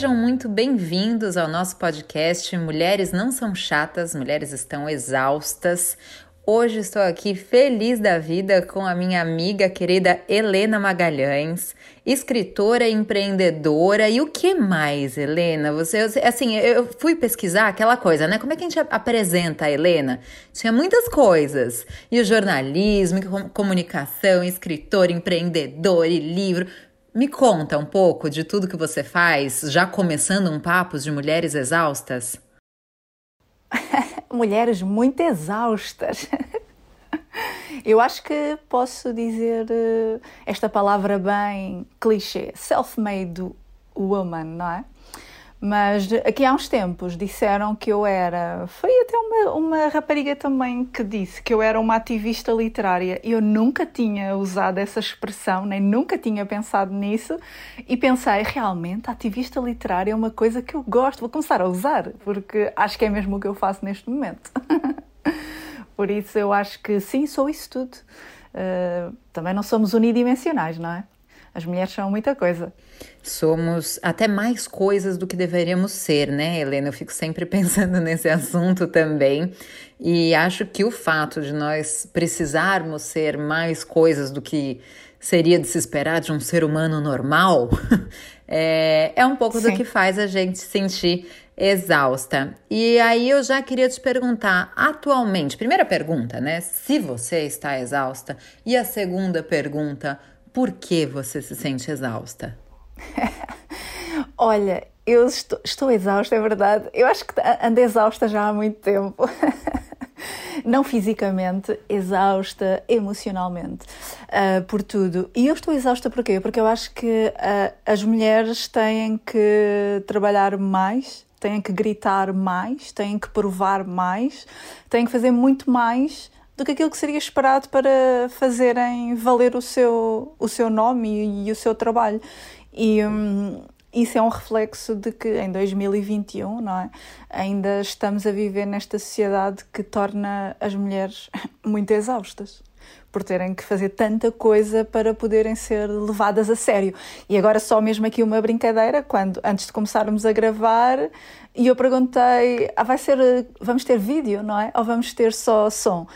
Sejam muito bem-vindos ao nosso podcast Mulheres Não São Chatas, Mulheres Estão Exaustas. Hoje estou aqui feliz da vida com a minha amiga querida Helena Magalhães, escritora, empreendedora e o que mais, Helena? Você, assim, eu fui pesquisar aquela coisa, né? Como é que a gente apresenta a Helena? Tinha muitas coisas. E o jornalismo, comunicação, escritor, empreendedor e livro. Me conta um pouco de tudo que você faz, já começando um papo de mulheres exaustas? mulheres muito exaustas. Eu acho que posso dizer eh, esta palavra bem clichê, self-made woman, não é? Mas aqui há uns tempos disseram que eu era. Foi até uma, uma rapariga também que disse que eu era uma ativista literária. Eu nunca tinha usado essa expressão, nem nunca tinha pensado nisso. E pensei, realmente, ativista literária é uma coisa que eu gosto, vou começar a usar, porque acho que é mesmo o que eu faço neste momento. Por isso eu acho que sim, sou isso tudo. Uh, também não somos unidimensionais, não é? As mulheres são muita coisa. Somos até mais coisas do que deveríamos ser, né, Helena? Eu fico sempre pensando nesse assunto também. E acho que o fato de nós precisarmos ser mais coisas do que seria de se esperar de um ser humano normal é, é um pouco Sim. do que faz a gente sentir exausta. E aí eu já queria te perguntar, atualmente, primeira pergunta, né? Se você está exausta. E a segunda pergunta, por que você se sente exausta? Olha, eu estou, estou, exausta, é verdade. Eu acho que ando exausta já há muito tempo. Não fisicamente, exausta emocionalmente, uh, por tudo. E eu estou exausta porquê? Porque eu acho que uh, as mulheres têm que trabalhar mais, têm que gritar mais, têm que provar mais, têm que fazer muito mais do que aquilo que seria esperado para fazerem valer o seu, o seu nome e, e o seu trabalho. E hum, isso é um reflexo de que em 2021, não é? Ainda estamos a viver nesta sociedade que torna as mulheres muito exaustas por terem que fazer tanta coisa para poderem ser levadas a sério. E agora só mesmo aqui uma brincadeira, quando antes de começarmos a gravar, e eu perguntei, ah, vai ser, vamos ter vídeo, não é? Ou vamos ter só som?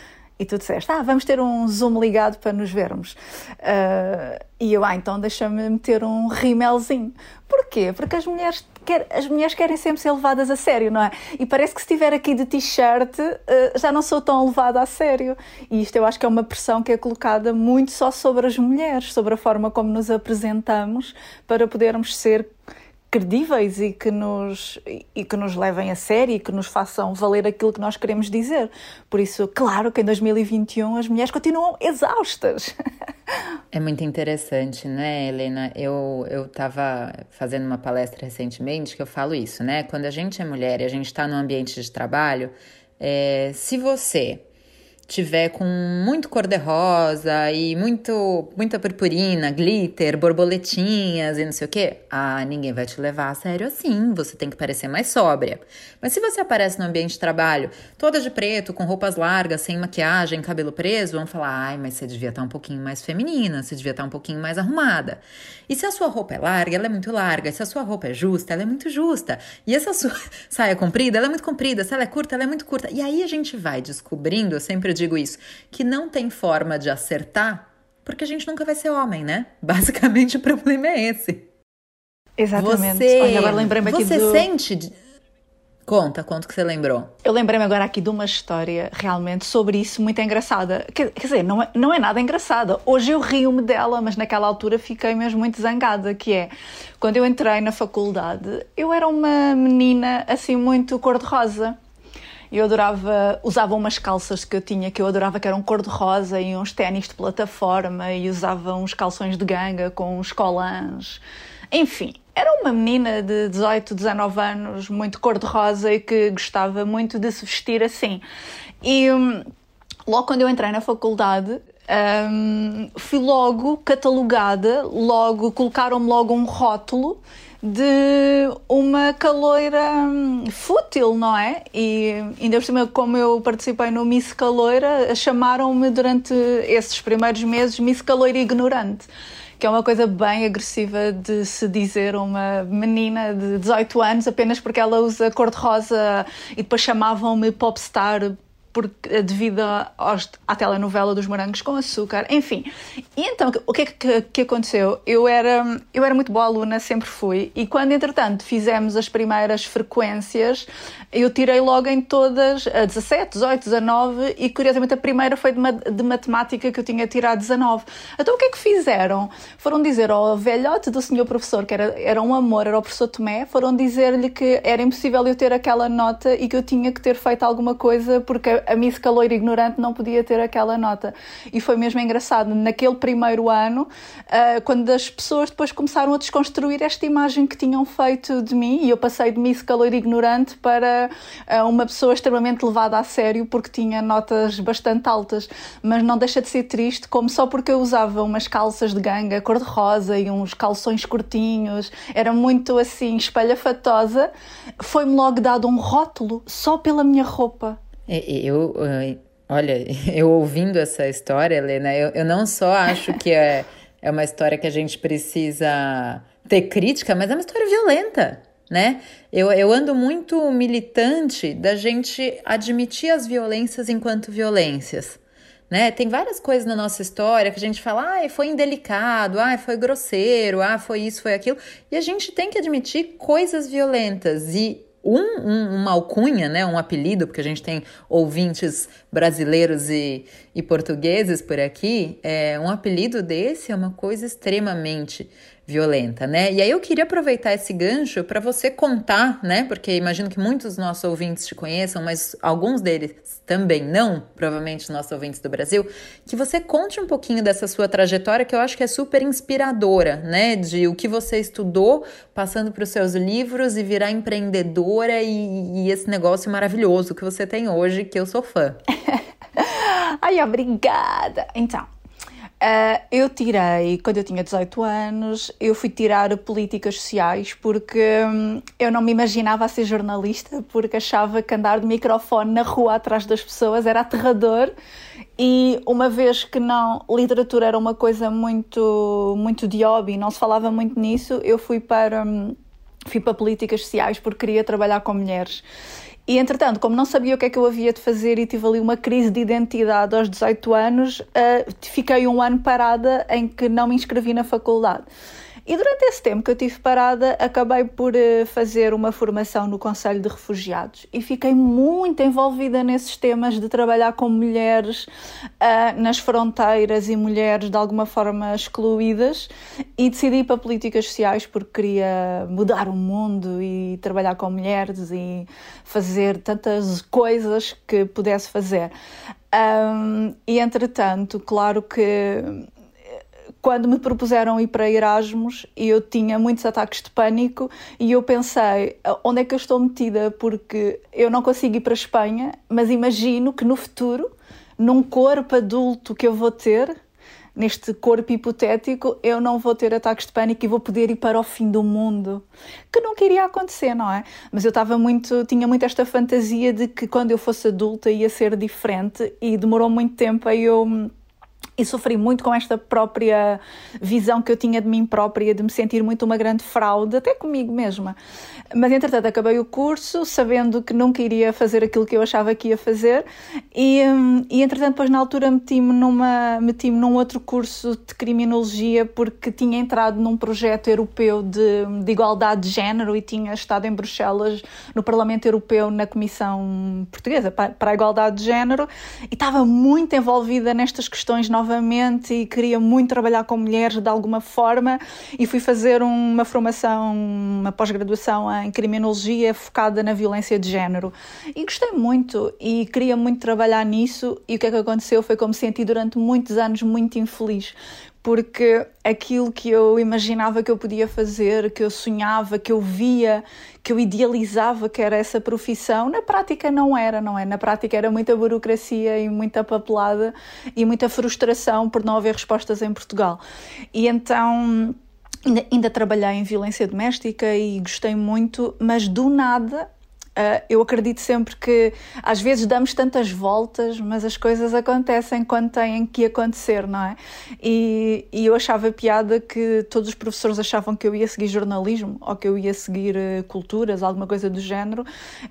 E tu disseste, ah, vamos ter um Zoom ligado para nos vermos. Uh, e eu, ah, então deixa-me meter um rimelzinho. Porquê? Porque as mulheres, quer, as mulheres querem sempre ser levadas a sério, não é? E parece que se estiver aqui de t-shirt, uh, já não sou tão levada a sério. E isto eu acho que é uma pressão que é colocada muito só sobre as mulheres, sobre a forma como nos apresentamos para podermos ser credíveis e que nos e que nos levem a sério e que nos façam valer aquilo que nós queremos dizer. Por isso, claro que em 2021 as mulheres continuam exaustas. É muito interessante, né, Helena? Eu eu estava fazendo uma palestra recentemente que eu falo isso, né? Quando a gente é mulher e a gente está no ambiente de trabalho, é, se você tiver com muito cor-de-rosa e muito, muita purpurina, glitter, borboletinhas e não sei o que, ah, ninguém vai te levar a sério assim. Você tem que parecer mais sóbria. Mas se você aparece no ambiente de trabalho, toda de preto, com roupas largas, sem maquiagem, cabelo preso, vão falar: ai, mas você devia estar um pouquinho mais feminina, você devia estar um pouquinho mais arrumada. E se a sua roupa é larga, ela é muito larga. E se a sua roupa é justa, ela é muito justa. E essa sua saia comprida, ela é muito comprida. Se ela é curta, ela é muito curta. E aí a gente vai descobrindo, sempre digo isso, que não tem forma de acertar, porque a gente nunca vai ser homem, né? Basicamente o problema é esse. Exatamente. Você, Olha, agora lembrei-me aqui Você do... sente Conta, conta que você lembrou. Eu lembrei-me agora aqui de uma história realmente sobre isso muito engraçada. Quer, quer dizer, não é, não é nada engraçada. Hoje eu rio-me dela, mas naquela altura fiquei mesmo muito zangada, que é, quando eu entrei na faculdade, eu era uma menina assim muito cor-de-rosa. Eu adorava, usava umas calças que eu tinha que eu adorava que eram cor-de-rosa e uns ténis de plataforma e usava uns calções de ganga com uns colãs. Enfim, era uma menina de 18, 19 anos, muito cor-de-rosa e que gostava muito de se vestir assim. E hum, logo quando eu entrei na faculdade, um, fui logo catalogada, logo colocaram-me logo um rótulo de uma caloira hum, fútil, não é? E ainda por cima, como eu participei no Miss Caloira, chamaram-me durante esses primeiros meses Miss Caloira Ignorante. que é uma coisa bem agressiva de se dizer uma menina de 18 anos apenas porque ela usa cor-de-rosa e depois chamavam-me popstar porque, eh, devido aos, à telenovela dos morangos com açúcar, enfim. E então, o que é que, que, aconteceu? Eu era, eu era muito boa aluna, sempre fui, e quando, entretanto, fizemos as primeiras frequências, eu tirei logo em todas, a 17, 18, 19, e curiosamente a primeira foi de, de matemática que eu tinha tirado 19. Então, o que é que fizeram? Foram dizer ao velhote do senhor professor, que era, era um amor, era o professor Tomé, foram dizer-lhe que era impossível eu ter aquela nota e que eu tinha que ter feito alguma coisa porque a Miss Caloiro Ignorante não podia ter aquela nota. E foi mesmo engraçado, naquele primeiro ano, uh, quando as pessoas depois começaram a desconstruir esta imagem que tinham feito de mim, e eu passei de Miss Caloiro Ignorante para uh, uma pessoa extremamente levada a sério, porque tinha notas bastante altas. Mas não deixa de ser triste, como só porque eu usava umas calças de ganga cor-de-rosa e uns calções curtinhos, era muito assim espalhafatosa, foi-me logo dado um rótulo só pela minha roupa. Eu, olha, eu ouvindo essa história, Helena, eu, eu não só acho que é, é uma história que a gente precisa ter crítica, mas é uma história violenta, né? Eu, eu ando muito militante da gente admitir as violências enquanto violências. Né? Tem várias coisas na nossa história que a gente fala, ah, foi indelicado, ah, foi grosseiro, ah, foi isso, foi aquilo. E a gente tem que admitir coisas violentas. E um, um, uma alcunha, né, um apelido, porque a gente tem ouvintes brasileiros e, e portugueses por aqui, é, um apelido desse é uma coisa extremamente violenta, né? E aí eu queria aproveitar esse gancho para você contar, né? Porque imagino que muitos dos nossos ouvintes te conheçam, mas alguns deles também não, provavelmente nossos ouvintes do Brasil, que você conte um pouquinho dessa sua trajetória que eu acho que é super inspiradora, né? De o que você estudou, passando para os seus livros e virar empreendedora e, e esse negócio maravilhoso que você tem hoje, que eu sou fã. Ai, obrigada! Então, Uh, eu tirei, quando eu tinha 18 anos, eu fui tirar políticas sociais porque hum, eu não me imaginava a ser jornalista, porque achava que andar de microfone na rua atrás das pessoas era aterrador. E uma vez que não, literatura era uma coisa muito, muito de hobby, não se falava muito nisso, eu fui para, hum, fui para políticas sociais porque queria trabalhar com mulheres. E entretanto, como não sabia o que é que eu havia de fazer e tive ali uma crise de identidade aos 18 anos, uh, fiquei um ano parada em que não me inscrevi na faculdade. E durante esse tempo que eu tive parada, acabei por eh, fazer uma formação no Conselho de Refugiados e fiquei muito envolvida nesses temas de trabalhar com mulheres uh, nas fronteiras e mulheres de alguma forma excluídas e decidi ir para políticas sociais porque queria mudar o mundo e trabalhar com mulheres e fazer tantas coisas que pudesse fazer. Um, e entretanto, claro que quando me propuseram ir para Erasmus, eu tinha muitos ataques de pânico e eu pensei, onde é que eu estou metida? Porque eu não consigo ir para a Espanha, mas imagino que no futuro, num corpo adulto que eu vou ter, neste corpo hipotético, eu não vou ter ataques de pânico e vou poder ir para o fim do mundo. Que nunca iria acontecer, não é? Mas eu estava muito, tinha muito esta fantasia de que quando eu fosse adulta ia ser diferente e demorou muito tempo a eu e sofri muito com esta própria visão que eu tinha de mim própria, de me sentir muito uma grande fraude, até comigo mesma. Mas entretanto acabei o curso, sabendo que nunca iria fazer aquilo que eu achava que ia fazer, e, hum, e entretanto, depois na altura meti-me meti num outro curso de criminologia, porque tinha entrado num projeto europeu de, de igualdade de género e tinha estado em Bruxelas, no Parlamento Europeu, na Comissão Portuguesa para a Igualdade de Género, e estava muito envolvida nestas questões novas novamente e queria muito trabalhar com mulheres de alguma forma e fui fazer uma formação, uma pós-graduação em criminologia focada na violência de género. E gostei muito e queria muito trabalhar nisso e o que é que aconteceu foi como me senti durante muitos anos muito infeliz porque aquilo que eu imaginava que eu podia fazer, que eu sonhava, que eu via, que eu idealizava que era essa profissão, na prática não era, não é? Na prática era muita burocracia e muita papelada e muita frustração por não haver respostas em Portugal. E então ainda, ainda trabalhei em violência doméstica e gostei muito, mas do nada Uh, eu acredito sempre que às vezes damos tantas voltas, mas as coisas acontecem quando têm que acontecer, não é? E, e, eu achava piada que todos os professores achavam que eu ia seguir jornalismo ou que eu ia seguir uh, culturas, alguma coisa do género,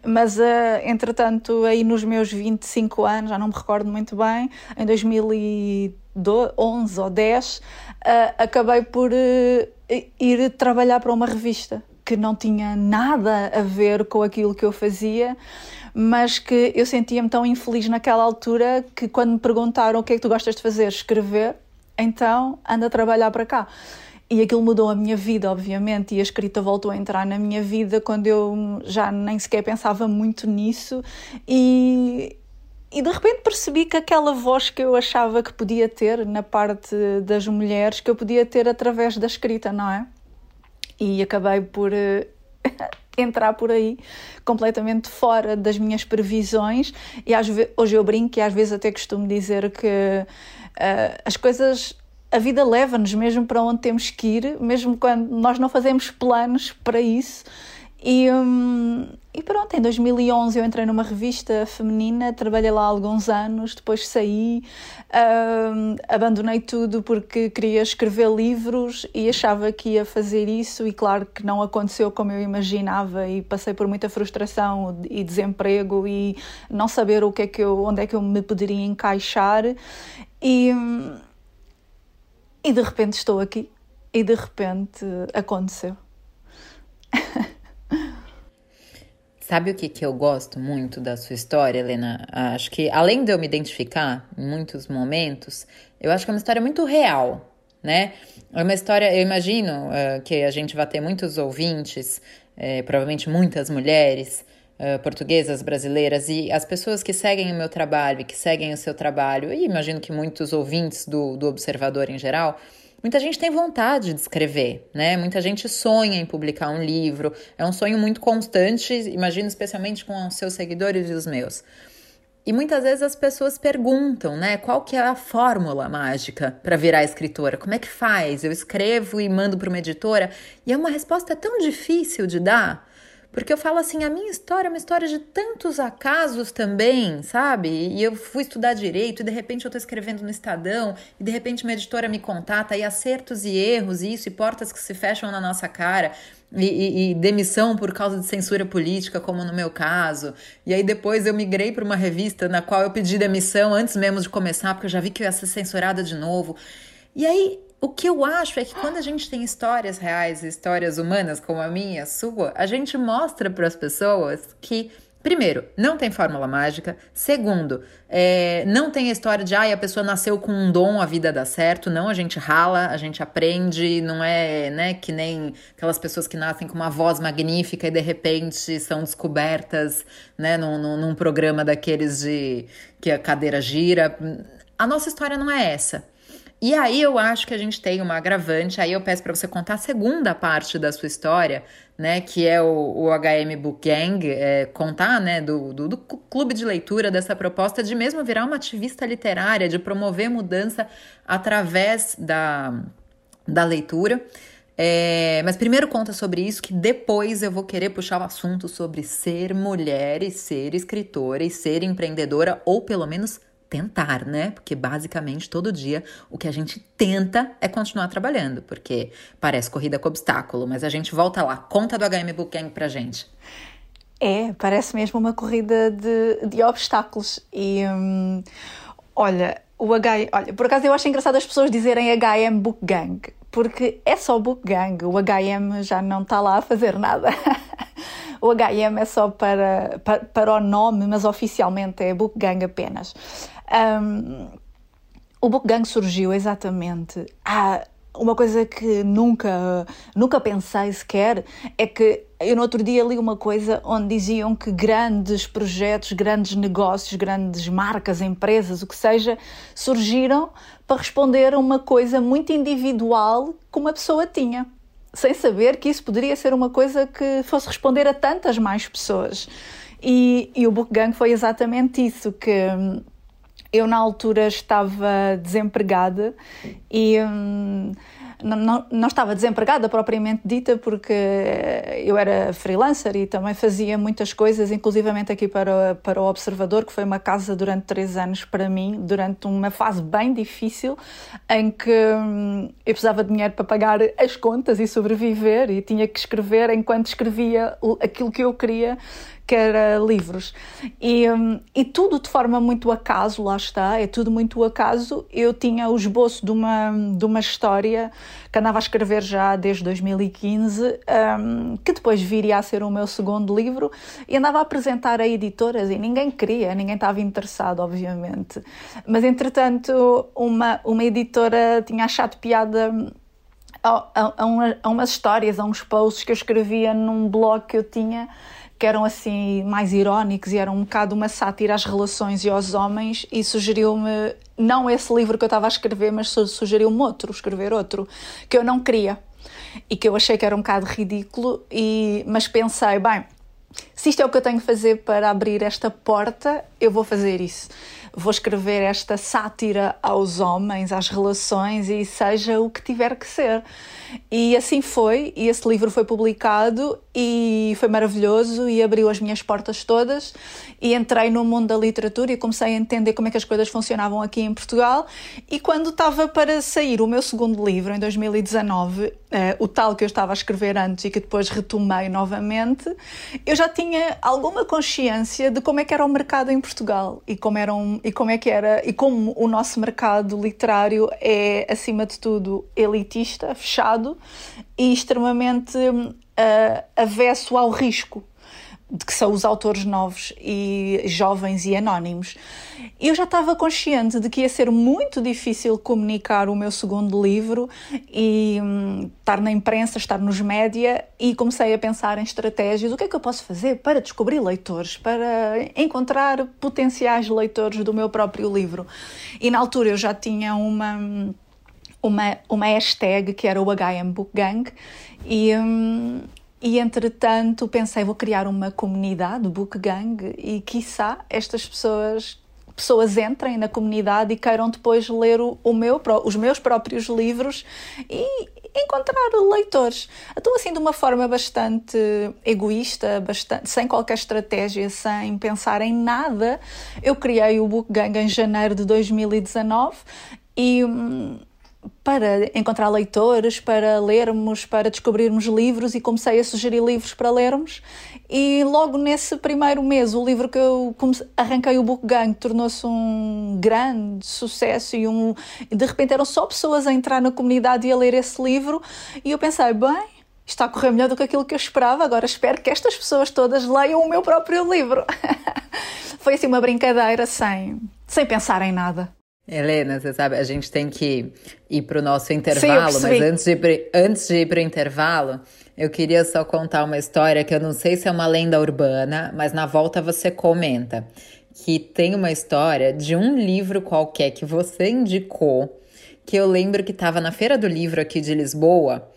mas uh, entretanto, aí nos meus 25 anos, já não me recordo muito bem, em 2011 ou 10, acabei por ir trabalhar para uma revista que não tinha nada a ver com aquilo que eu fazia, mas que eu sentia-me tão infeliz naquela altura que quando me perguntaram o que é que tu gostas de fazer, escrever, então anda a trabalhar para cá. E aquilo mudou a minha vida, obviamente, e a escrita voltou a entrar na minha vida quando eu já nem sequer pensava muito nisso e, e de repente percebi que aquela voz que eu achava que podia ter na parte das mulheres, que eu podia ter através da escrita, não é? E acabei por uh, entrar por aí completamente fora das minhas previsões. E às hoje eu brinco e às vezes até costumo dizer que uh, as coisas a vida leva-nos mesmo para onde temos que ir, mesmo quando nós não fazemos planos para isso e, hum, e pronto, em 2011 eu entrei numa revista feminina, trabalhei lá alguns anos, depois saí, hum, abandonei tudo porque queria escrever livros e achava que ia fazer isso, e claro que não aconteceu como eu imaginava, e passei por muita frustração e desemprego e não saber o que é que eu, onde é que eu me poderia encaixar. E, hum, e de repente estou aqui, e de repente aconteceu. Sabe o que, que eu gosto muito da sua história, Helena? Acho que, além de eu me identificar em muitos momentos, eu acho que é uma história muito real, né? É uma história, eu imagino uh, que a gente vai ter muitos ouvintes, uh, provavelmente muitas mulheres uh, portuguesas, brasileiras, e as pessoas que seguem o meu trabalho, que seguem o seu trabalho, e imagino que muitos ouvintes do, do Observador em geral, Muita gente tem vontade de escrever, né? Muita gente sonha em publicar um livro. É um sonho muito constante, imagino especialmente com os seus seguidores e os meus. E muitas vezes as pessoas perguntam, né, qual que é a fórmula mágica para virar escritora? Como é que faz? Eu escrevo e mando para uma editora, e é uma resposta tão difícil de dar. Porque eu falo assim, a minha história é uma história de tantos acasos também, sabe? E eu fui estudar direito e de repente eu tô escrevendo no Estadão e de repente uma editora me contata e acertos e erros e isso, e portas que se fecham na nossa cara. E, e, e, demissão por causa de censura política, como no meu caso. E aí depois eu migrei para uma revista na qual eu pedi demissão antes mesmo de começar, porque eu já vi que eu ia ser censurada de novo. E aí o que eu acho é que quando a gente tem histórias reais, histórias humanas como a minha, a sua, a gente mostra para as pessoas que Primeiro, não tem fórmula mágica. Segundo, é, não tem a história de ah, a pessoa nasceu com um dom, a vida dá certo. Não, a gente rala, a gente aprende, não é né, que nem aquelas pessoas que nascem com uma voz magnífica e de repente são descobertas né, num, num, num programa daqueles de que a cadeira gira. A nossa história não é essa. E aí eu acho que a gente tem uma agravante, aí eu peço para você contar a segunda parte da sua história, né, que é o, o HM Book Gang, é, contar, né, do, do, do, clube de leitura, dessa proposta de mesmo virar uma ativista literária, de promover mudança através da, da leitura. É, mas primeiro conta sobre isso, que depois eu vou querer puxar o assunto sobre ser mulher e ser escritora e ser empreendedora, ou pelo menos tentar, né? Porque basicamente todo dia o que a gente tenta é continuar trabalhando, porque parece corrida com obstáculo, mas a gente volta lá. Conta do HM Bookgang pra gente. É, parece mesmo uma corrida de, de obstáculos. E hum, olha, o HM, olha, por acaso eu acho engraçado as pessoas dizerem HM Book Gang, porque é só Book Gang, o HM já não está lá a fazer nada. o HM é só para, para, para o nome, mas oficialmente é Book Gang apenas. Um, o Book Gang surgiu exatamente. Ah, uma coisa que nunca, nunca pensei sequer é que eu no outro dia li uma coisa onde diziam que grandes projetos, grandes negócios, grandes marcas, empresas, o que seja, surgiram para responder a uma coisa muito individual que uma pessoa tinha, sem saber que isso poderia ser uma coisa que fosse responder a tantas mais pessoas. E, e o Book Gang foi exatamente isso que eu na altura estava desempregada e hum, não, não, estava desempregada propriamente dita, porque eu era freelancer e também fazia muitas coisas, inclusivamente aqui para, para o Observador, que foi uma casa durante três anos para mim, durante uma fase bem difícil, em que hum, eu precisava de dinheiro para pagar as contas e sobreviver, e tinha que escrever enquanto escrevia aquilo que eu queria que era livros. E, hum, e tudo de forma muito acaso, lá está, é tudo muito acaso. Eu tinha o esboço de uma, de uma história que andava a escrever já desde 2015, um, que depois viria a ser o meu segundo livro, e andava a apresentar a editoras e ninguém queria, ninguém estava interessado, obviamente. Mas entretanto, uma, uma editora tinha achado piada. A, a, a, a umas histórias, a uns posts que eu escrevia num blog que eu tinha que eram assim mais irónicos e eram um bocado uma sátira às relações e aos homens e sugeriu-me não esse livro que eu estava a escrever, mas sugeriu-me outro, escrever outro, que eu não queria e que eu achei que era um bocado ridículo, e, mas pensei, bem, se isto é o que eu tenho que fazer para abrir esta porta, eu vou fazer isso vou escrever esta sátira aos homens, às relações e seja o que tiver que ser. E assim foi, e esse livro foi publicado e foi maravilhoso e abriu as minhas portas todas e entrei no mundo da literatura e comecei a entender como é que as coisas funcionavam aqui em Portugal e quando estava para sair o meu segundo livro, em 2019, eh, o tal que eu estava a escrever antes e que depois retomei novamente, eu já tinha alguma consciência de como é que era o mercado em Portugal e como eram e como é que era e como o nosso mercado literário é acima de tudo elitista, fechado e extremamente uh, avesso ao risco de que são os autores novos e jovens e anónimos. Eu já estava consciente de que ia ser muito difícil comunicar o meu segundo livro e hum, estar na imprensa, estar nos média e comecei a pensar em estratégias. O que é que eu posso fazer para descobrir leitores, para encontrar potenciais leitores do meu próprio livro? E na altura eu já tinha uma uma, uma hashtag que era o HM Book Gang e, hum, e entretanto pensei, vou criar uma comunidade, Book Gang, e quiçá estas pessoas pessoas entrem na comunidade e queiram depois ler o, o meu, os meus próprios livros e encontrar leitores. Então, assim, de uma forma bastante egoísta, bastante, sem qualquer estratégia, sem pensar em nada, eu criei o Book Gang em janeiro de 2019 e hum, para encontrar leitores, para lermos, para descobrirmos livros e comecei a sugerir livros para lermos. E logo nesse primeiro mês, o livro que eu arranquei o Book Gang tornou-se um grande sucesso e um de repente eram só pessoas a entrar na comunidade e a ler esse livro. E eu pensei, bem, está a correr melhor do que aquilo que eu esperava. Agora espero que estas pessoas todas leiam o meu próprio livro. Foi assim uma brincadeira sem, sem pensar em nada. Helena, você sabe, a gente tem que ir para o nosso intervalo, Sim, mas antes de, ir antes de ir para o intervalo, eu queria só contar uma história que eu não sei se é uma lenda urbana, mas na volta você comenta. Que tem uma história de um livro qualquer que você indicou, que eu lembro que estava na Feira do Livro aqui de Lisboa.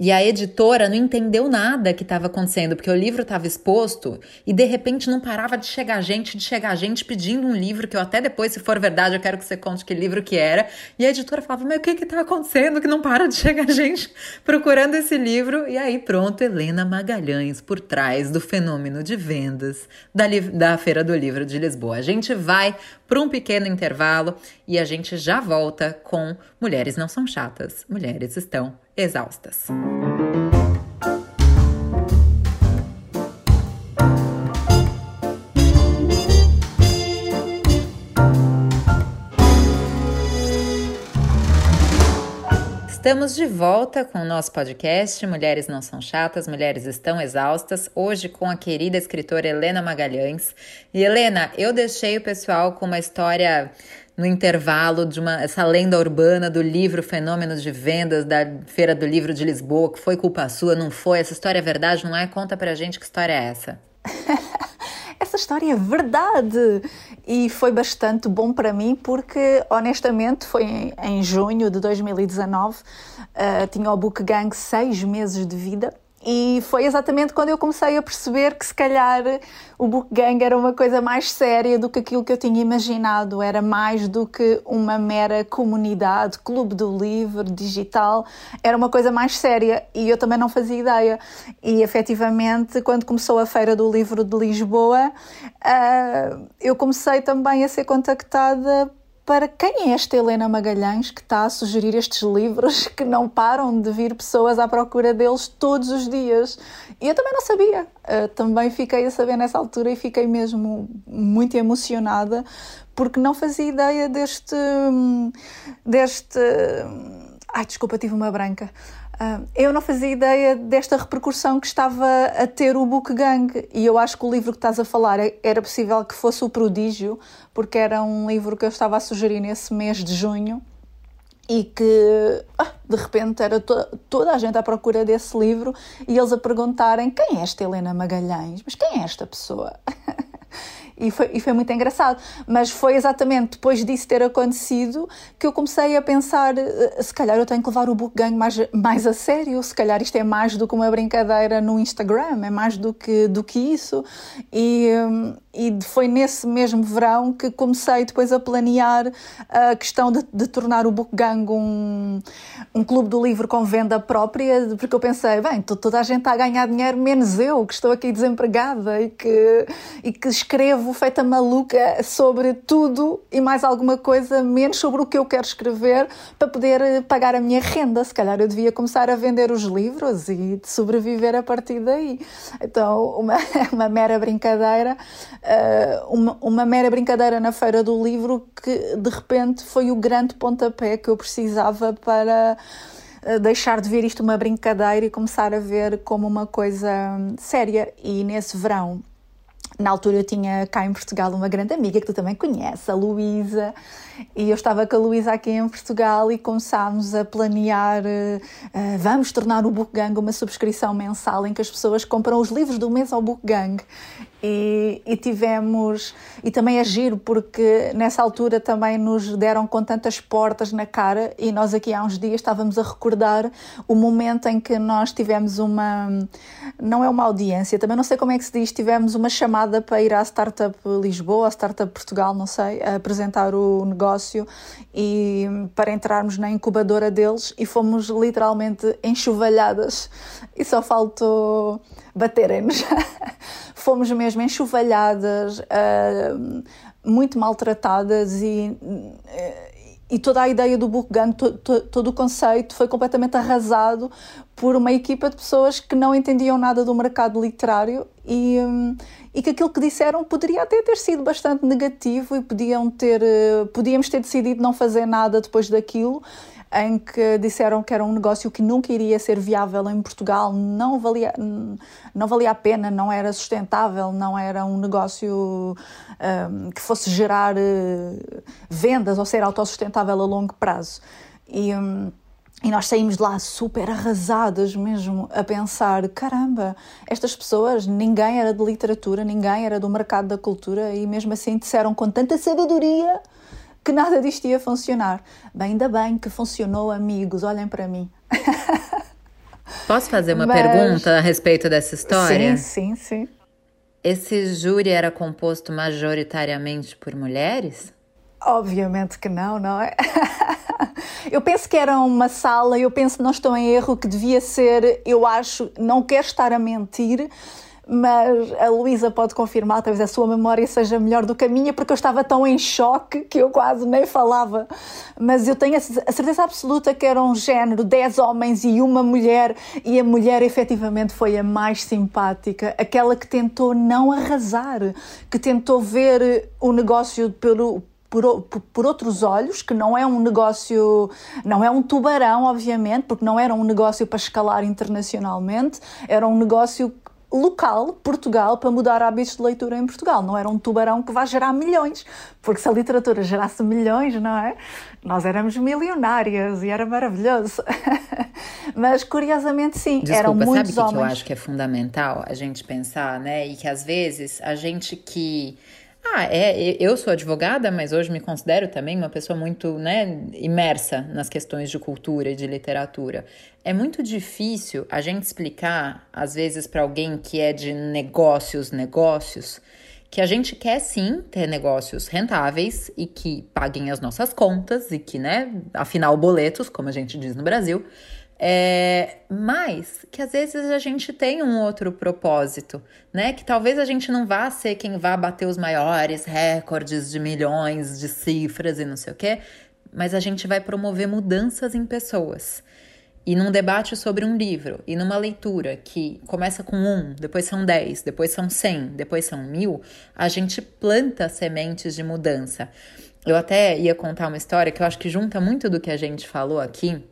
E a editora não entendeu nada que estava acontecendo, porque o livro estava exposto e de repente não parava de chegar gente, de chegar gente pedindo um livro que eu até depois, se for verdade, eu quero que você conte que livro que era. E a editora falava: "Mas o que que tá acontecendo que não para de chegar gente procurando esse livro?" E aí pronto, Helena Magalhães por trás do fenômeno de vendas da, da Feira do Livro de Lisboa. A gente vai para um pequeno intervalo e a gente já volta com Mulheres não são chatas, mulheres estão exaustas. Estamos de volta com o nosso podcast Mulheres Não São Chatas, Mulheres Estão Exaustas, hoje com a querida escritora Helena Magalhães. E Helena, eu deixei o pessoal com uma história no intervalo de uma essa lenda urbana do livro Fenômenos de Vendas da Feira do Livro de Lisboa, que foi culpa sua, não foi? Essa história é verdade, não é? Conta pra gente que história é essa. essa história é verdade. E foi bastante bom para mim porque honestamente foi em, em junho de 2019 uh, tinha o Book Gang seis meses de vida e foi exatamente quando eu comecei a perceber que se calhar o Book Gang era uma coisa mais séria do que aquilo que eu tinha imaginado, era mais do que uma mera comunidade, clube do livro, digital, era uma coisa mais séria e eu também não fazia ideia. E efetivamente, quando começou a Feira do Livro de Lisboa, uh, eu comecei também a ser contactada para quem é esta Helena Magalhães que está a sugerir estes livros que não param de vir pessoas à procura deles todos os dias. E eu também não sabia. Uh, também fiquei a saber nessa altura e fiquei mesmo muito emocionada porque não fazia ideia deste. deste. Ai, desculpa, tive uma branca. Uh, eu não fazia ideia desta repercussão que estava a ter o Book Gang e eu acho que o livro que estás a falar é, era possível que fosse o Prodígio, porque era um livro que eu estava a sugerir nesse mês de junho e que ah, de repente era to toda a gente à procura desse livro e eles a perguntarem quem é esta Helena Magalhães? Mas quem é esta pessoa? e foi, e foi muito engraçado. Mas foi exatamente depois disso ter acontecido que eu comecei a pensar: eh, se calhar eu tenho que levar o book gang mais, mais a sério, se calhar isto é mais do que uma brincadeira no Instagram, é mais do que, do que isso. E, hum, e foi nesse mesmo verão que comecei depois a planear a questão de, de, tornar o Book Gang um, um clube do livro com venda própria, porque eu pensei, bem, toda a gente está a ganhar dinheiro, menos eu, que estou aqui desempregada e que, e que escrevo feita maluca sobre tudo e mais alguma coisa, menos sobre o que eu quero escrever, para poder pagar a minha renda. Se calhar eu devia começar a vender os livros e sobreviver a partir daí. Então, uma, uma mera brincadeira uh, uma, uma mera brincadeira na Feira do Livro que de repente foi o grande pontapé que eu precisava para eh, deixar de ver isto uma brincadeira e começar a ver como uma coisa séria. E nesse verão na altura eu tinha cá em Portugal uma grande amiga que tu também conheces, a Luísa, e eu estava com a Luísa aqui em Portugal e começámos a planear, uh, vamos tornar o Book Gang uma subscrição mensal em que as pessoas compram os livros do mês ao Book Gang. E, e, tivemos, e também é giro porque nessa altura também nos deram com tantas portas na cara e nós aqui há uns dias estávamos a recordar o momento em que nós tivemos uma, não é uma audiência, também não sei como é que se diz, tivemos uma chamada para ir à Startup Lisboa, à Startup Portugal, não sei, a apresentar o negócio e para entrarmos na incubadora deles e fomos literalmente enxovalhadas e só faltou baterem-nos. fomos mesmo enxovalhadas, uh, muito maltratadas e, uh, e toda a ideia do gun, to, to, todo o conceito foi completamente arrasado por uma equipa de pessoas que não entendiam nada do mercado literário e, um, e que aquilo que disseram poderia até ter sido bastante negativo e podiam ter, uh, podíamos ter decidido não fazer nada depois daquilo em que disseram que era um negócio que nunca iria ser viável em Portugal, não valia, não valia a pena, não era sustentável, não era um negócio um, que fosse gerar uh, vendas ou ser autossustentável a longo prazo. E, um, e nós saímos de lá super arrasadas mesmo, a pensar: caramba, estas pessoas, ninguém era de literatura, ninguém era do mercado da cultura, e mesmo assim disseram com tanta sabedoria que nada disto ia funcionar. Bem, ainda bem que funcionou, amigos, olhem para mim. Posso fazer uma Mas... pergunta a respeito dessa história? Sim, sim, sim. Esse júri era composto majoritariamente por mulheres? Obviamente que não, não é? Eu penso que era uma sala, eu penso, não estou em erro, que devia ser, eu acho, não quero estar a mentir, mas a Luísa pode confirmar, talvez a sua memória seja melhor do que a minha, porque eu estava tão em choque que eu quase nem falava. Mas eu tenho a certeza absoluta que era um género, 10 homens e uma mulher, e a mulher efetivamente foi a mais simpática, aquela que tentou não arrasar, que tentou ver o negócio pelo, por, por, outros olhos, que não é um negócio, não é um tubarão, obviamente, porque não era um negócio para escalar internacionalmente, era um negócio local, Portugal, para mudar hábitos de leitura em Portugal. Não era um tubarão que vai gerar milhões, porque se a literatura gerasse milhões, não é? Nós éramos milionárias e era maravilhoso. Mas curiosamente, sim, Desculpa, eram muitos sabe homens. que eu acho que é fundamental a gente pensar, né? E que às vezes a gente que Ah, é, eu sou advogada, mas hoje me considero também uma pessoa muito, né, imersa nas questões de cultura e de literatura. É muito difícil a gente explicar, às vezes, para alguém que é de negócios, negócios, que a gente quer sim ter negócios rentáveis e que paguem as nossas contas e que, né, afinal, boletos, como a gente diz no Brasil, é, mas que às vezes a gente tem um outro propósito, né? Que talvez a gente não vá ser quem vá bater os maiores recordes de milhões de cifras e não sei o quê, mas a gente vai promover mudanças em pessoas. E num debate sobre um livro e numa leitura que começa com um, depois são dez, depois são cem, depois são mil, a gente planta sementes de mudança. Eu até ia contar uma história que eu acho que junta muito do que a gente falou aqui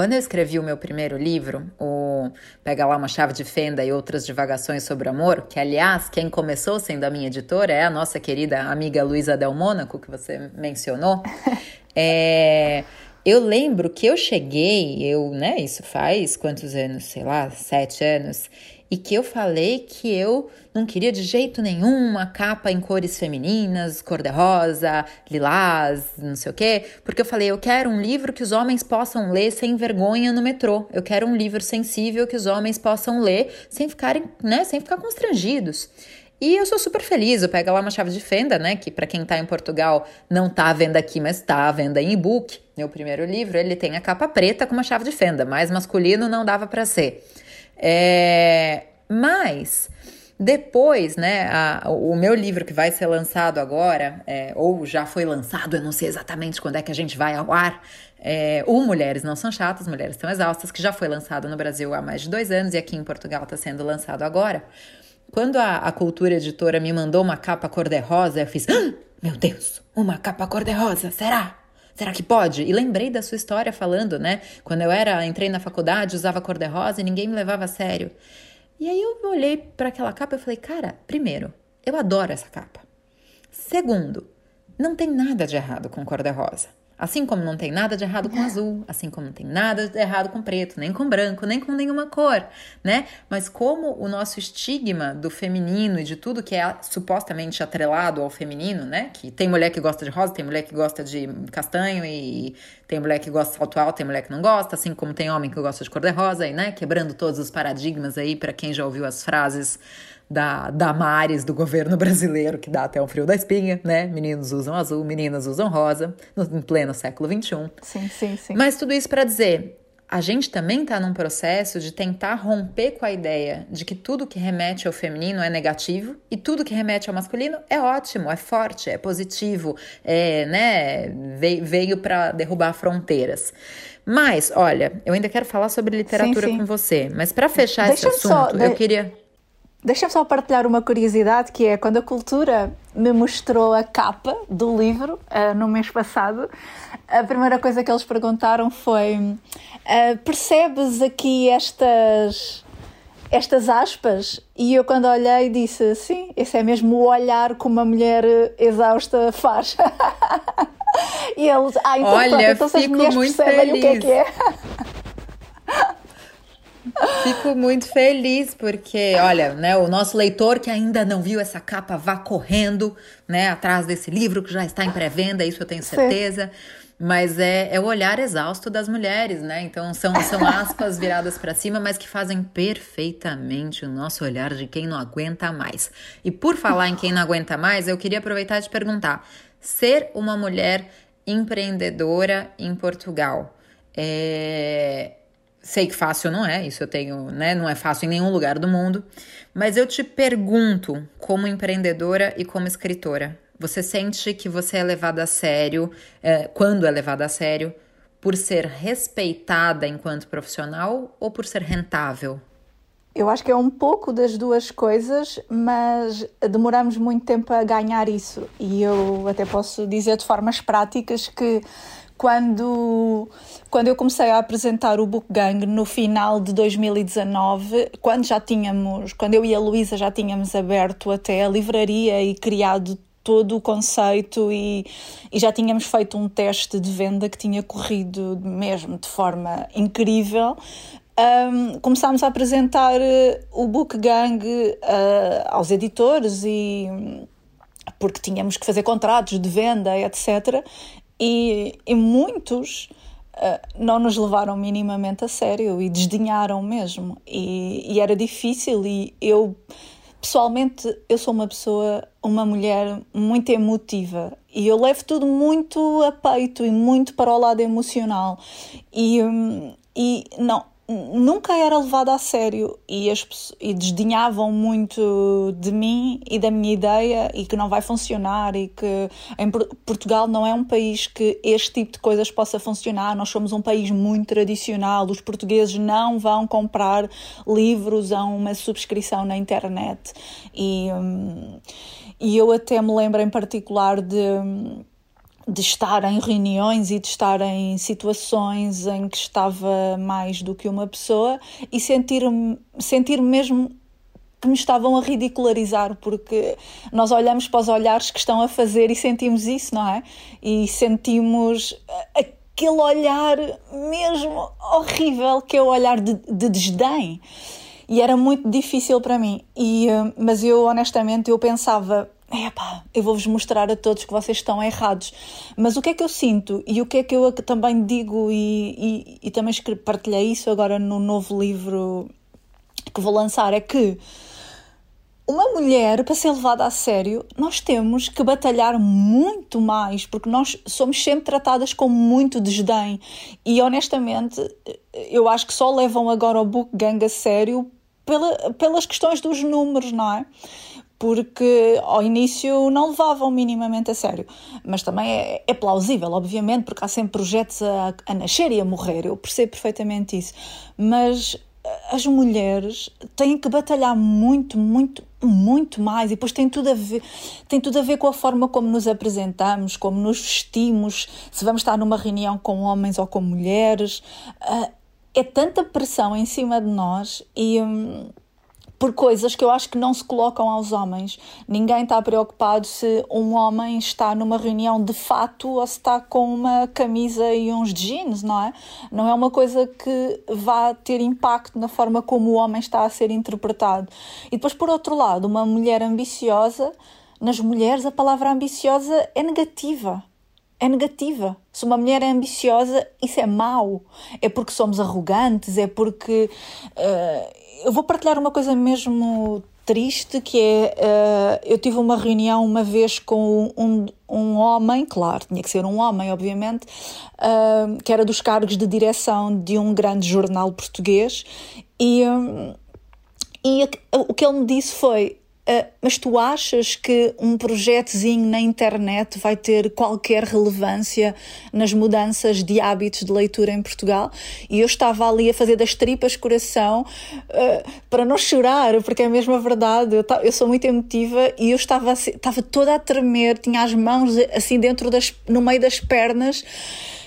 quando eu escrevi o meu primeiro livro, o Pega lá uma chave de fenda e outras divagações sobre amor, que aliás, quem começou sendo a minha editora é a nossa querida amiga Luísa Del Mônaco, que você mencionou. é, eu lembro que eu cheguei, eu, né, isso faz quantos anos? Sei lá, sete anos e que eu falei que eu não queria de jeito nenhum uma capa em cores femininas, cor-de-rosa, lilás, não sei o quê, porque eu falei, eu quero um livro que os homens possam ler sem vergonha no metrô. Eu quero um livro sensível que os homens possam ler sem ficarem, né, sem ficar constrangidos. E eu sou super feliz, eu pego lá uma chave de fenda, né, que para quem tá em Portugal não tá à venda aqui, mas tá à venda em e-book. Meu primeiro livro, ele tem a capa preta com uma chave de fenda, mais masculino não dava para ser. É, mas depois, né, a, o meu livro que vai ser lançado agora, é, ou já foi lançado, eu não sei exatamente quando é que a gente vai ao ar, é, o Mulheres Não São Chatas, Mulheres Estão Exaustas, que já foi lançado no Brasil há mais de dois anos e aqui em Portugal está sendo lançado agora. Quando a, a Cultura Editora me mandou uma capa cor-de-rosa, eu fiz, ah, meu Deus, uma capa cor-de-rosa, será? Será que pode? E lembrei da sua história falando, né? Quando eu era, entrei na faculdade, usava cor-de-rosa e ninguém me levava a sério. E aí eu olhei para aquela capa e falei, cara, primeiro, eu adoro essa capa. Segundo, não tem nada de errado com cor-de-rosa. Assim como não tem nada de errado com azul, assim como não tem nada de errado com preto, nem com branco, nem com nenhuma cor, né? Mas como o nosso estigma do feminino e de tudo que é supostamente atrelado ao feminino, né? Que tem mulher que gosta de rosa, tem mulher que gosta de castanho e tem mulher que gosta de salto alto, tem mulher que não gosta, assim como tem homem que gosta de cor de rosa, e, né? Quebrando todos os paradigmas aí para quem já ouviu as frases da Damares do governo brasileiro, que dá até um frio da espinha, né? Meninos usam azul, meninas usam rosa, no, em pleno século XXI. Sim, sim, sim. Mas tudo isso para dizer, a gente também está num processo de tentar romper com a ideia de que tudo que remete ao feminino é negativo e tudo que remete ao masculino é ótimo, é forte, é positivo, é, né, veio, para derrubar fronteiras. Mas, olha, eu ainda quero falar sobre literatura sim, sim. com você, mas para fechar Deixa esse assunto, só, eu queria Deixa-me só partilhar uma curiosidade que é quando a Cultura me mostrou a capa do livro uh, no mês passado, a primeira coisa que eles perguntaram foi: uh, percebes aqui estas estas aspas? E eu quando olhei disse: sim, esse é mesmo o olhar que uma mulher exausta faz. e eles: ah, então Olha, pronto, então as mulheres percebem feliz. o que é que é. Fico muito feliz porque, olha, né, o nosso leitor que ainda não viu essa capa vá correndo, né, atrás desse livro que já está em pré-venda, isso eu tenho certeza. Sim. Mas é, é o olhar exausto das mulheres, né? Então são, são aspas viradas para cima, mas que fazem perfeitamente o nosso olhar de quem não aguenta mais. E por falar em quem não aguenta mais, eu queria aproveitar e te perguntar: ser uma mulher empreendedora em Portugal é, Sei que fácil não é, isso eu tenho, né? Não é fácil em nenhum lugar do mundo. Mas eu te pergunto, como empreendedora e como escritora, você sente que você é levada a sério, é, quando é levada a sério, por ser respeitada enquanto profissional ou por ser rentável? Eu acho que é um pouco das duas coisas, mas demoramos muito tempo a ganhar isso. E eu até posso dizer de formas práticas que quando, quando eu comecei a apresentar o Book Gang no final de 2019, quando já tínhamos, quando eu e a Luísa já tínhamos aberto até a livraria e criado todo o conceito e, e, já tínhamos feito um teste de venda que tinha corrido mesmo de forma incrível. Um, começámos a apresentar uh, o Book Gang uh, aos editores e porque tínhamos que fazer contratos de venda, etc. E, e muitos uh, não nos levaram minimamente a sério e desdenharam mesmo. E, e era difícil. E eu, pessoalmente, eu sou uma pessoa, uma mulher muito emotiva e eu levo tudo muito a peito e muito para o lado emocional. E, hum, e não, nunca era levada a sério e, as, e muito de mim e da minha ideia e que não vai funcionar e que em Portugal não é um país que este tipo de coisas possa funcionar. Nós somos um país muito tradicional. Os portugueses não vão comprar livros a uma subscrição na internet e, hum, e eu até me lembro em particular de hum, de estar em reuniões e de estar em situações em que estava mais do que uma pessoa e sentir-me sentir mesmo que me estavam a ridicularizar, porque nós olhamos para os olhares que estão a fazer e sentimos isso, não é? E sentimos aquele olhar mesmo horrível que é o olhar de, de desdém. E era muito difícil para mim. E, eh, mas eu, honestamente, eu pensava, epá, eu vou-vos mostrar a todos que vocês estão errados. Mas o que é que eu sinto e o que é que eu também digo e, e, e também partilhei isso agora no novo livro que vou lançar é que uma mulher, para ser levada a sério, nós temos que batalhar muito mais, porque nós somos sempre tratadas com muito desdém. E honestamente, eu acho que só levam agora o Book Gang a sério pela, pelas questões dos números, não é? Porque ao início não levavam minimamente a sério. Mas também é, é plausível, obviamente, porque há sempre projetos a, a, nascer e a morrer, eu percebo perfeitamente isso. Mas eh, as mulheres têm que batalhar muito, muito, muito mais e depois tem tudo a ver, tem tudo a ver com a forma como nos apresentamos, como nos vestimos, se vamos estar numa reunião com homens ou com mulheres. Eh, é tanta pressão em cima de nós e. Hum, por coisas que eu acho que não se colocam aos homens. Ninguém está preocupado se um homem está numa reunião de fato ou se está com uma camisa e uns jeans, não é? Não é uma coisa que vá ter impacto na forma como o homem está a ser interpretado. E depois, por outro lado, uma mulher ambiciosa, nas mulheres a palavra ambiciosa é negativa. É negativa. Se uma mulher é ambiciosa, isso é mau. É porque somos arrogantes, é porque. Uh, eu vou partilhar uma coisa mesmo triste que é uh, eu tive uma reunião uma vez com um, um homem, claro, tinha que ser um homem, obviamente, uh, que era dos cargos de direção de um grande jornal português e, um, e o que ele me disse foi mas tu achas que um projetozinho na internet vai ter qualquer relevância nas mudanças de hábitos de leitura em Portugal? E eu estava ali a fazer das tripas coração uh, para não chorar, porque é a verdade. Eu, eu sou muito emotiva e eu estava, assim, estava toda a tremer, tinha as mãos assim dentro das, no meio das pernas.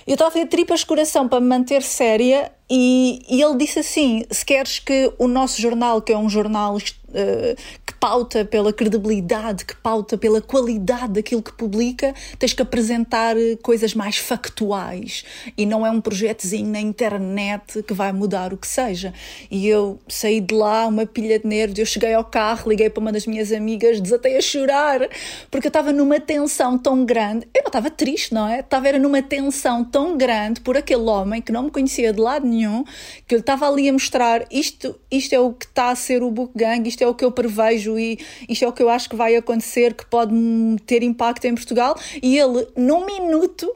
Eu estava a fazer tripas coração para me manter séria e, e ele disse assim: se queres que o nosso jornal, que é um jornal uh, pauta pela credibilidade, que pauta pela qualidade daquilo que publica, tens que apresentar eh, coisas mais factuais e não é um projetozinho na internet que vai mudar o que seja. E eu saí de lá, uma pilha de nervos, eu cheguei ao carro, liguei para uma das minhas amigas, desatei a chorar, porque eu estava numa tensão tão grande. Eu não estava triste, não é? Estava era numa tensão tão grande por aquele homem que não me conhecia de lado nenhum, que ele estava ali a mostrar isto, isto é o que está a ser o book gang, isto é o que eu prevejo e isto é o que eu acho que vai acontecer, que pode ter impacto em Portugal. E ele, num minuto,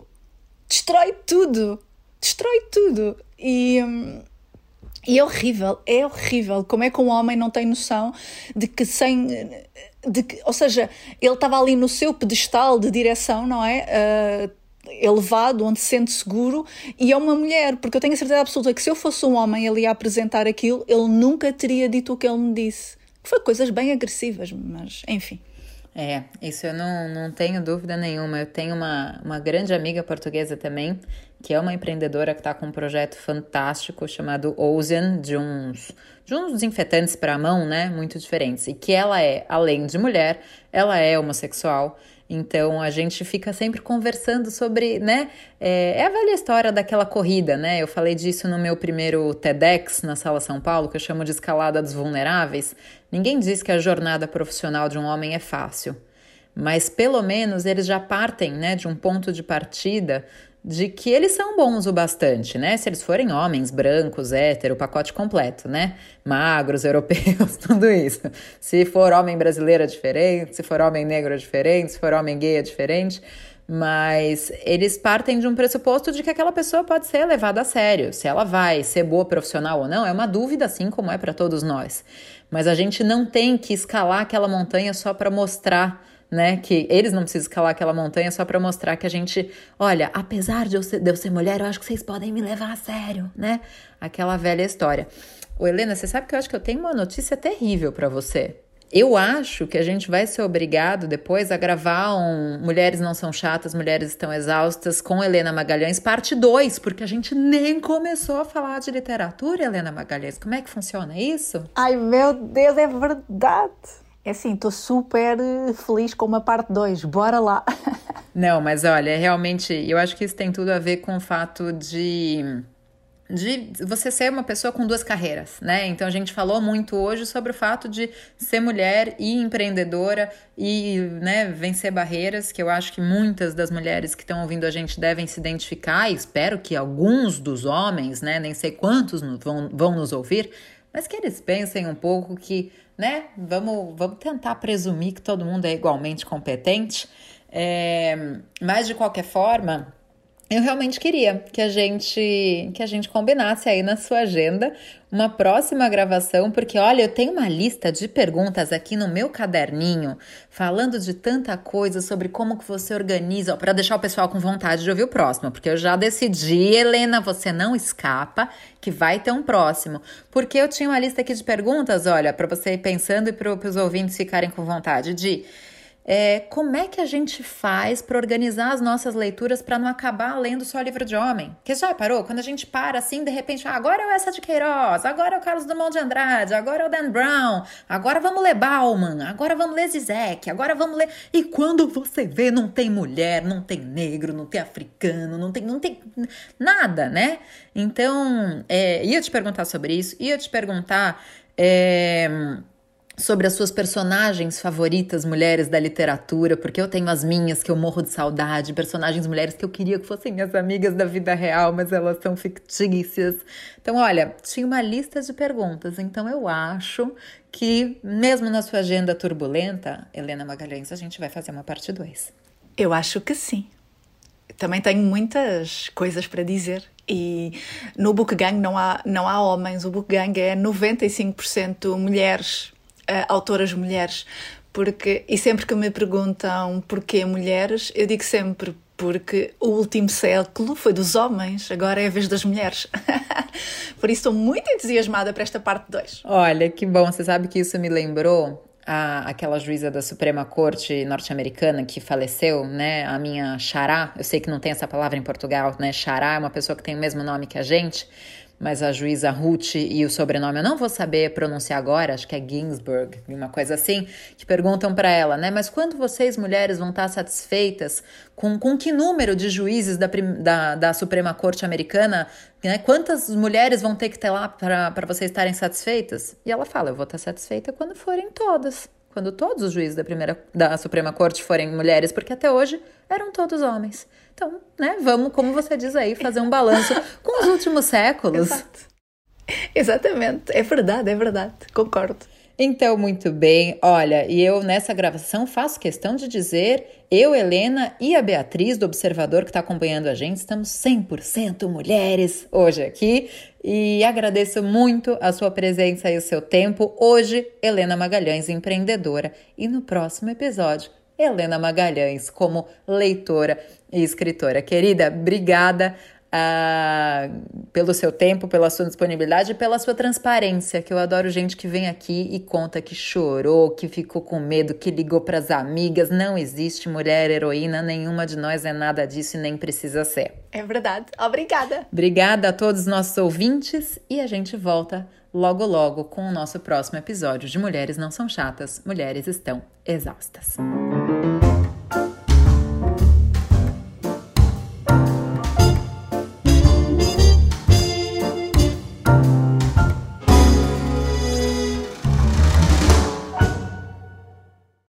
destrói tudo. Destrói tudo. E. E é horrível, é horrível. Como é que um homem não tem noção de que sem. De que, ou seja, ele estava ali no seu pedestal de direção, não é? Uh, elevado, onde se sente seguro, e é uma mulher, porque eu tenho a certeza absoluta que se eu fosse um homem ali a apresentar aquilo, ele nunca teria dito o que ele me disse. Foi coisas bem agressivas, mas enfim. É, isso eu não, não tenho dúvida nenhuma. Eu tenho uma, uma grande amiga portuguesa também, que é uma empreendedora que está com um projeto fantástico chamado Ocean, de uns, de uns desinfetantes para a mão, né? Muito diferentes. E que ela é, além de mulher, ela é homossexual então a gente fica sempre conversando sobre, né? É, é, a velha história daquela corrida, né? Eu falei disso no meu primeiro TEDx na Sala São Paulo, que eu chamo de escalada dos vulneráveis. Ninguém diz que a jornada profissional de um homem é fácil. mas pelo menos eles já partem né, de um ponto de partida de que eles são bons o bastante, né? Se eles forem homens, brancos, hétero, pacote completo, né? Magros, europeus, tudo isso. Se for homem brasileiro é diferente, se for homem negro é diferente, se for homem gay é diferente. Mas eles partem de um pressuposto de que aquela pessoa pode ser levada a sério. Se ela vai ser boa profissional ou não, é uma dúvida, assim como é para todos nós. Mas a gente não tem que escalar aquela montanha só para mostrar né? Que eles não precisam escalar aquela montanha só para mostrar que a gente, olha, apesar de eu, ser, de eu ser mulher, eu acho que vocês podem me levar a sério, né? Aquela velha história. Ô, Helena, você sabe que eu acho que eu tenho uma notícia terrível para você. Eu acho que a gente vai ser obrigado depois a gravar um Mulheres Não São Chatas, Mulheres Estão Exaustas com Helena Magalhães, parte 2, porque a gente nem começou a falar de literatura, Helena Magalhães. Como é que funciona isso? Ai, meu Deus, é verdade! É assim, estou super eh, feliz com uma parte 2. Bora lá! Não, mas olha, realmente, eu acho que isso tem tudo a ver com o fato de de você ser uma pessoa com duas carreiras, né? Então a gente falou muito hoje sobre o fato de ser mulher e empreendedora e né, vencer barreiras, que eu acho que muitas das mulheres que estão ouvindo a gente devem se identificar, e espero que alguns dos homens, né, nem sei quantos vão, vão nos ouvir, mas que eles pensem um pouco que, né, vamos, vamos tentar presumir que todo mundo é igualmente competente. É, mas de qualquer forma, eu realmente queria que a gente que a gente combinasse aí na sua agenda uma próxima gravação, porque olha, eu tenho uma lista de perguntas aqui no meu caderninho, falando de tanta coisa sobre como que você organiza, para deixar o pessoal com vontade de ouvir o próximo, porque eu já decidi, Helena, você não escapa, que vai ter um próximo. Porque eu tinha uma lista aqui de perguntas, olha, para você ir pensando e para os ouvintes ficarem com vontade de é, como é que a gente faz para organizar as nossas leituras para não acabar lendo só livro de homem? Porque já parou? Quando a gente para assim, de repente, ah, agora é o Essa de Queiroz, agora é o Carlos Drummond de Andrade, agora é o Dan Brown, agora vamos ler Bauman, agora vamos ler Zizek, agora vamos ler. E quando você vê, não tem mulher, não tem negro, não tem africano, não tem, não tem nada, né? Então, é, ia te perguntar sobre isso, ia te perguntar. É, sobre as suas personagens favoritas mulheres da literatura, porque eu tenho as minhas que eu morro de saudade, personagens mulheres que eu queria que fossem minhas amigas da vida real, mas elas são fictícias. Então, olha, tinha uma lista de perguntas, então eu acho que mesmo na sua agenda turbulenta, Helena Magalhães, a gente vai fazer uma parte 2. Eu acho que sim. Também tenho muitas coisas para dizer e no Book Gang não há, não há homens, o Book Gang é 95% mulheres uh, autoras mulheres, porque e sempre que me perguntam porquê mulheres, eu digo sempre porque o último século foi dos homens, agora é a vez das mulheres. Por isso estou muito entusiasmada para esta parte 2. Olha, que bom, você sabe que isso me lembrou a, aquela juíza da Suprema Corte norte-americana que faleceu, né? A minha xará, eu sei que não tem essa palavra em Portugal, né? Xará é uma pessoa que tem o mesmo nome que a gente, mas a juíza Ruth e o sobrenome eu não vou saber pronunciar agora, acho que é Ginsburg, uma coisa assim, que perguntam para ela, né? Mas quando vocês mulheres vão estar satisfeitas com, com que número de juízes da, da, da Suprema Corte Americana, né? Quantas mulheres vão ter que ter lá para vocês estarem satisfeitas? E ela fala: eu vou estar satisfeita quando forem todas quando todos os juízes da, primeira, da Suprema Corte forem mulheres, porque até hoje eram todos homens. Então, né, vamos, como você diz aí, fazer um balanço com os últimos séculos. Exato. Exatamente, é verdade, é verdade, concordo. Então, muito bem. Olha, e eu nessa gravação faço questão de dizer, eu, Helena e a Beatriz do Observador que está acompanhando a gente, estamos 100% mulheres hoje aqui e agradeço muito a sua presença e o seu tempo. Hoje, Helena Magalhães, empreendedora, e no próximo episódio, Helena Magalhães como leitora e escritora. Querida, obrigada pelo seu tempo, pela sua disponibilidade e pela sua transparência, que eu adoro gente que vem aqui e conta que chorou, que ficou com medo, que ligou para as amigas. Não existe mulher heroína, nenhuma de nós é nada disso e nem precisa ser. É verdade. Obrigada. Obrigada a todos os nossos ouvintes e a gente volta logo logo com o nosso próximo episódio de Mulheres Não São Chatas, Mulheres Estão Exaustas.